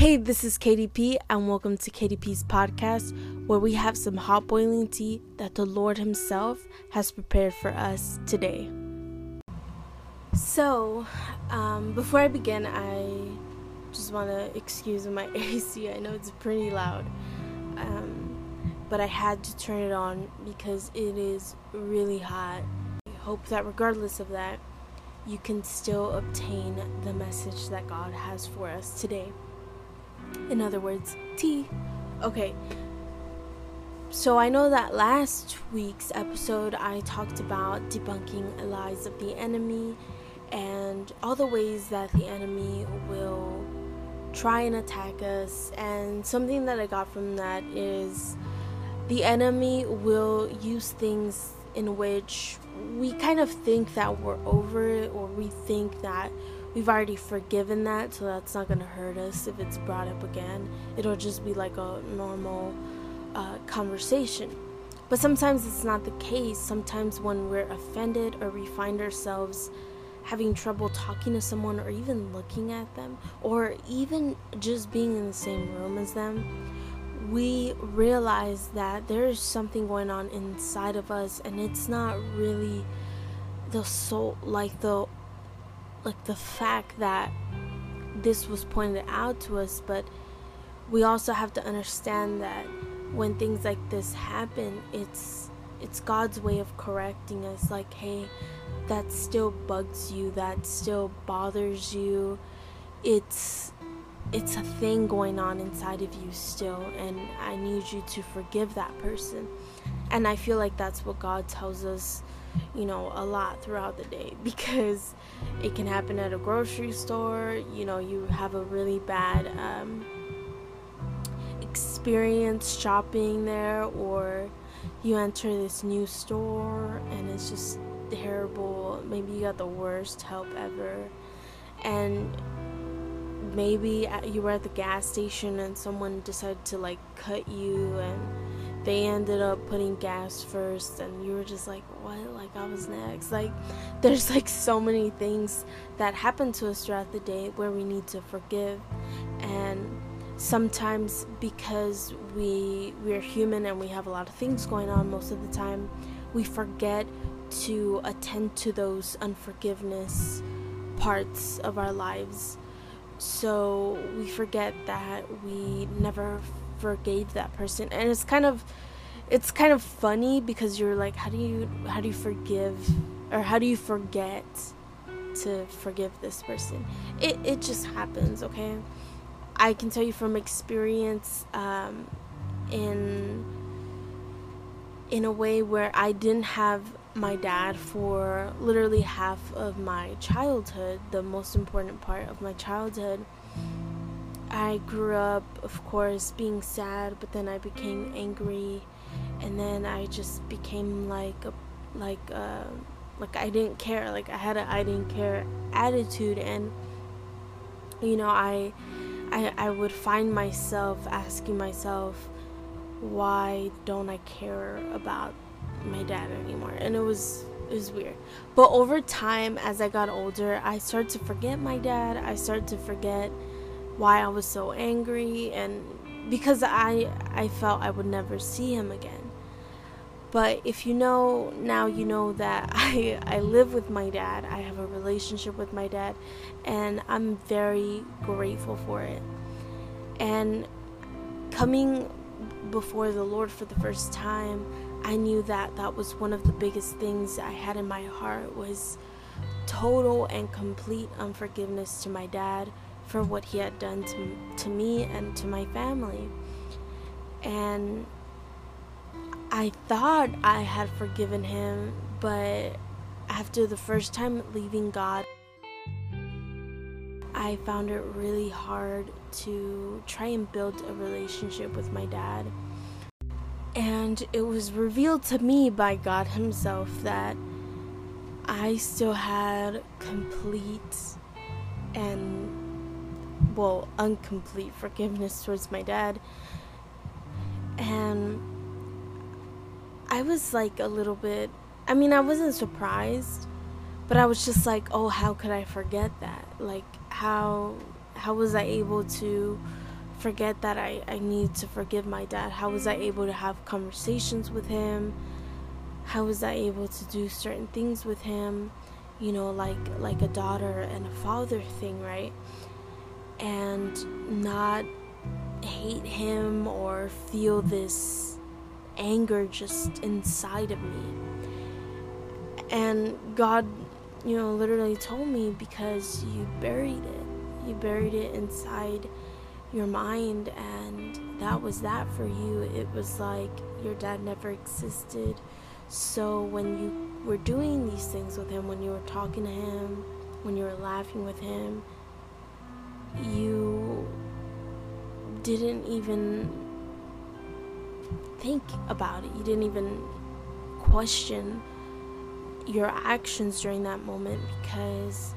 Hey, this is KDP, and welcome to KDP's podcast, where we have some hot boiling tea that the Lord Himself has prepared for us today. So, um, before I begin, I just want to excuse my AC. I know it's pretty loud, um, but I had to turn it on because it is really hot. I hope that regardless of that, you can still obtain the message that God has for us today. In other words, tea. Okay. So I know that last week's episode I talked about debunking lies of the enemy and all the ways that the enemy will try and attack us. And something that I got from that is the enemy will use things in which we kind of think that we're over it or we think that we've already forgiven that, so that's not going to hurt us if it's brought up again. It'll just be like a normal uh, conversation. But sometimes it's not the case. Sometimes when we're offended or we find ourselves having trouble talking to someone or even looking at them or even just being in the same room as them, we realize that there is something going on inside of us and it's not really the soul like the like the fact that this was pointed out to us, but we also have to understand that when things like this happen, it's it's God's way of correcting us like, hey, that still bugs you, that still bothers you. It's it's a thing going on inside of you still and I need you to forgive that person. And I feel like that's what God tells us you know, a lot throughout the day because it can happen at a grocery store. You know, you have a really bad um, experience shopping there, or you enter this new store and it's just terrible. Maybe you got the worst help ever, and maybe you were at the gas station and someone decided to like cut you and they ended up putting gas first and you were just like what? Like i was next. Like there's like so many things that happen to us throughout the day where we need to forgive. And sometimes because we we're human and we have a lot of things going on most of the time we forget to attend to those unforgiveness parts of our lives. So we forget that we never forgave that person. And it's kind of it's kind of funny because you're like how do you how do you forgive or how do you forget to forgive this person? It it just happens okay? I can tell you from experience um, in in a way where i didn't have my dad for literally half of my childhood the most important part of my childhood I grew up, of course, being sad, but then I became angry, and then I just became like a, like uh, like I didn't care. Like I had a I didn't care attitude, and you know I, I I would find myself asking myself, why don't I care about my dad anymore? And it was it was weird. But over time, as I got older, I started to forget my dad. I started to forget why I was so angry and because I I felt I would never see him again. But if you know now you know that I I live with my dad. I have a relationship with my dad and I'm very grateful for it. And coming before the Lord for the first time, I knew that that was one of the biggest things I had in my heart was total and complete unforgiveness to my dad for what he had done to, to me and to my family. And I thought I had forgiven him, but after the first time leaving God, I found it really hard to try and build a relationship with my dad. And it was revealed to me by God Himself that I still had complete and well, incomplete forgiveness towards my dad. And I was like a little bit, I mean, I wasn't surprised, but I was just like, oh, how could I forget that? Like, how, how was I able to forget that I, I need to forgive my dad? How was I able to have conversations with him? How was I able to do certain things with him? You know, like like a daughter and a father thing, right? And not hate him or feel this anger just inside of me. And God, you know, literally told me because you buried it. You buried it inside your mind, and that was that for you. It was like your dad never existed. So when you were doing these things with him, when you were talking to him, when you were laughing with him, you didn't even think about it. You didn't even question your actions during that moment because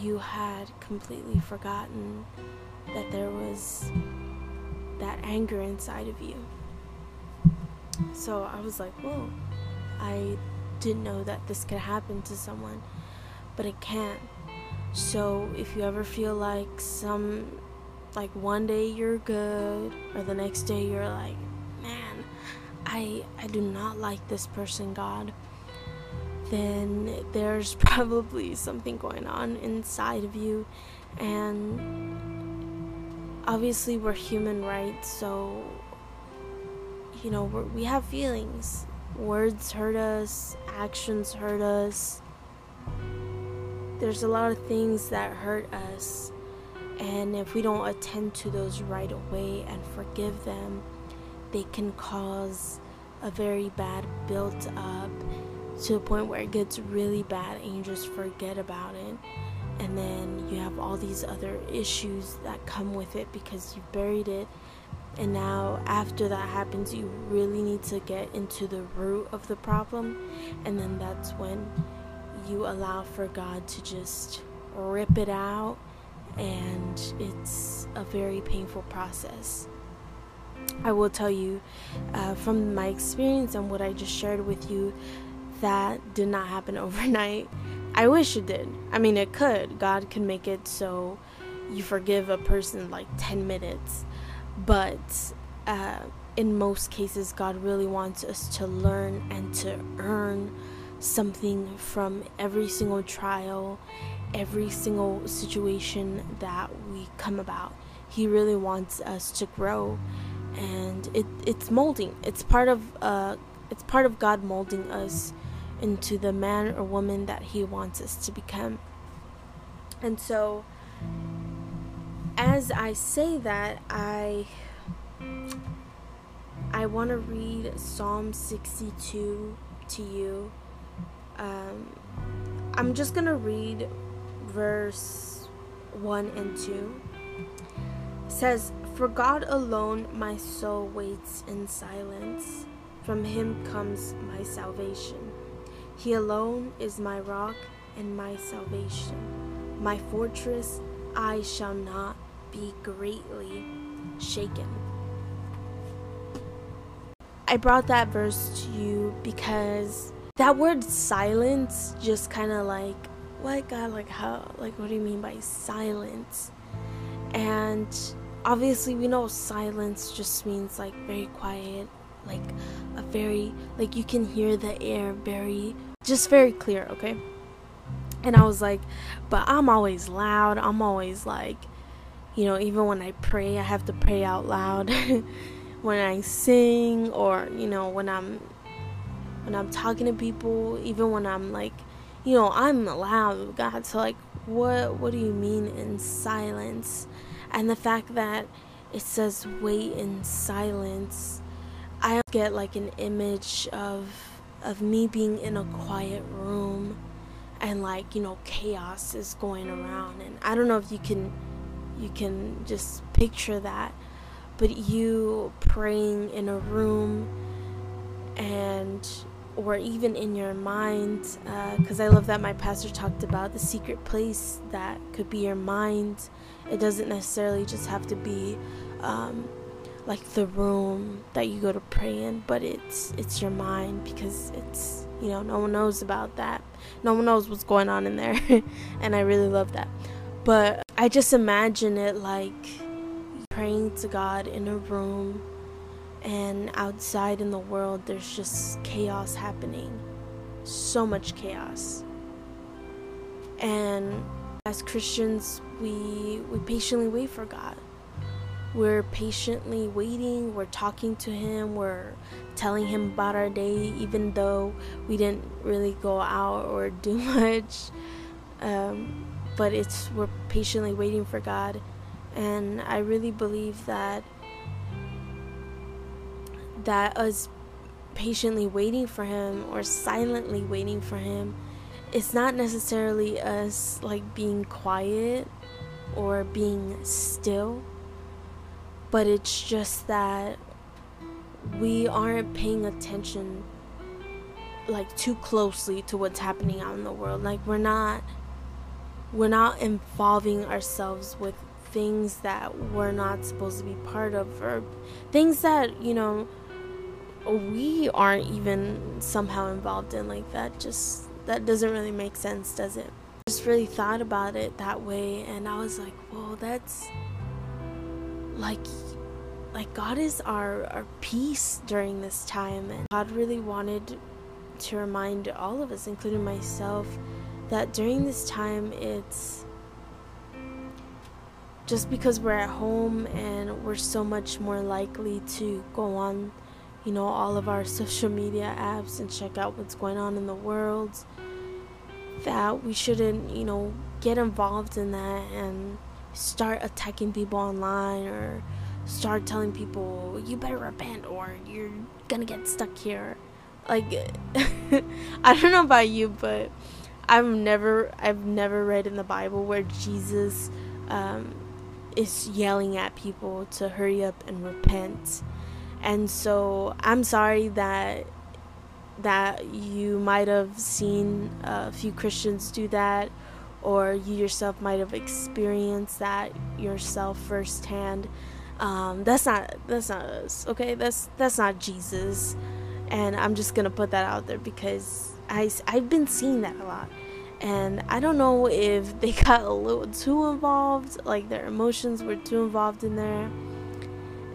you had completely forgotten that there was that anger inside of you. So I was like, whoa, I didn't know that this could happen to someone, but it can. So if you ever feel like some, like one day you're good, or the next day you're like, man, I I do not like this person, God. Then there's probably something going on inside of you, and obviously we're human, right? So, you know, we have feelings. Words hurt us, actions hurt us. There's a lot of things that hurt us. And if we don't attend to those right away and forgive them, they can cause a very bad build up to the point where it gets really bad and you just forget about it. And then you have all these other issues that come with it because you buried it. And now after that happens you really need to get into the root of the problem. And then that's when you allow for God to just rip it out and it's a very painful process I will tell you uh, from my experience and what I just shared with you that did not happen overnight I wish it did. I mean, it could. God can make it so you forgive a person like 10 minutes. But uh, in most cases, God really wants us to learn and to earn something from every single trial, every single situation that we come about. He really wants us to grow, and it, it's molding. It's part of uh, it's part of God molding us into the man or woman that He wants us to become. And so, as I say that, I I want to read Psalm 62 to you. Um, I'm just gonna read verse 1 and 2. It says, For God alone my soul waits in silence. From him comes my salvation. He alone is my rock and my salvation, my fortress. I shall not be greatly shaken. I brought that verse to you because that word silence just kind of like, what God, like, how, like, what do you mean by silence? And obviously, we know silence just means like very quiet, like a very, like, you can hear the air very just very clear, okay? And I was like, but I'm always loud. I'm always like, you know, even when I pray, I have to pray out loud. when I sing or, you know, when I'm when I'm talking to people, even when I'm like, you know, I'm loud God. So like, what what do you mean in silence? And the fact that it says wait in silence, I get like an image of of me being in a quiet room and like you know chaos is going around and i don't know if you can you can just picture that but you praying in a room and or even in your mind because uh, i love that my pastor talked about the secret place that could be your mind it doesn't necessarily just have to be um, like the room that you go to pray in, but it's it's your mind because it's you know no one knows about that. No one knows what's going on in there, and I really love that. But I just imagine it like praying to God in a room, and outside in the world, there's just chaos happening. So much chaos. And as Christians, we, we patiently wait for God. We're patiently waiting, we're talking to Him, we're telling Him about our day, even though we didn't really go out or do much. Um, but it's we're patiently waiting for God, and I really believe that that us patiently waiting for Him or silently waiting for Him, it's not necessarily us like being quiet or being still, but it's just that we aren't paying attention like too closely to what's happening out in the world. Like we're not we're not involving ourselves with things that we're not supposed to be part of or things that, you know, we aren't even somehow involved in like that just that doesn't really make sense, does it? I just really thought about it that way and I was like, "Whoa, that's like like God is our our peace during this time and God really wanted to remind all of us including myself that during this time it's just because we're at home and we're so much more likely to go on you know all of our social media apps and check out what's going on in the world that we shouldn't you know get involved in that and start attacking people online or start telling people you better repent or you're gonna get stuck here. Like i don't know about you but i've never i've never read in the bible where jesus um, is yelling at people to hurry up and repent and so i'm sorry that that you might have seen a few christians do that or you yourself might have experienced that yourself firsthand. Um, that's not that's not us, okay? That's that's not Jesus, and I'm just gonna put that out there because I I've been seeing that a lot, and I don't know if they got a little too involved, like their emotions were too involved in there,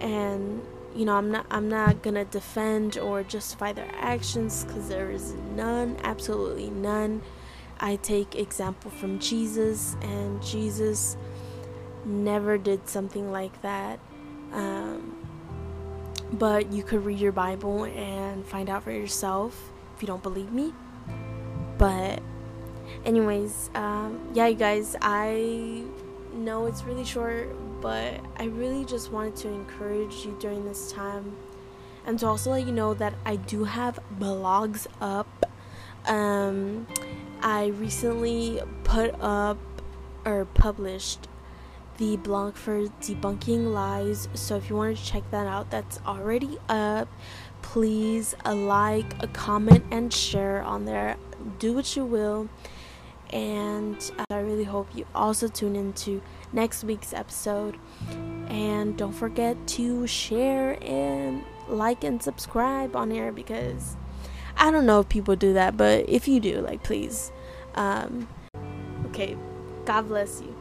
and you know I'm not I'm not gonna defend or justify their actions because there is none, absolutely none. I take example from Jesus, and Jesus never did something like that. Um, but you could read your Bible and find out for yourself if you don't believe me. But, anyways, um, yeah, you guys, I know it's really short, but I really just wanted to encourage you during this time and to also let you know that I do have blogs up. Um, I recently put up or published the blog for debunking lies. So if you want to check that out, that's already up. Please a like, a comment, and share on there. Do what you will. And I really hope you also tune into next week's episode. And don't forget to share and like and subscribe on here because I don't know if people do that, but if you do, like, please. Um, okay, God bless you.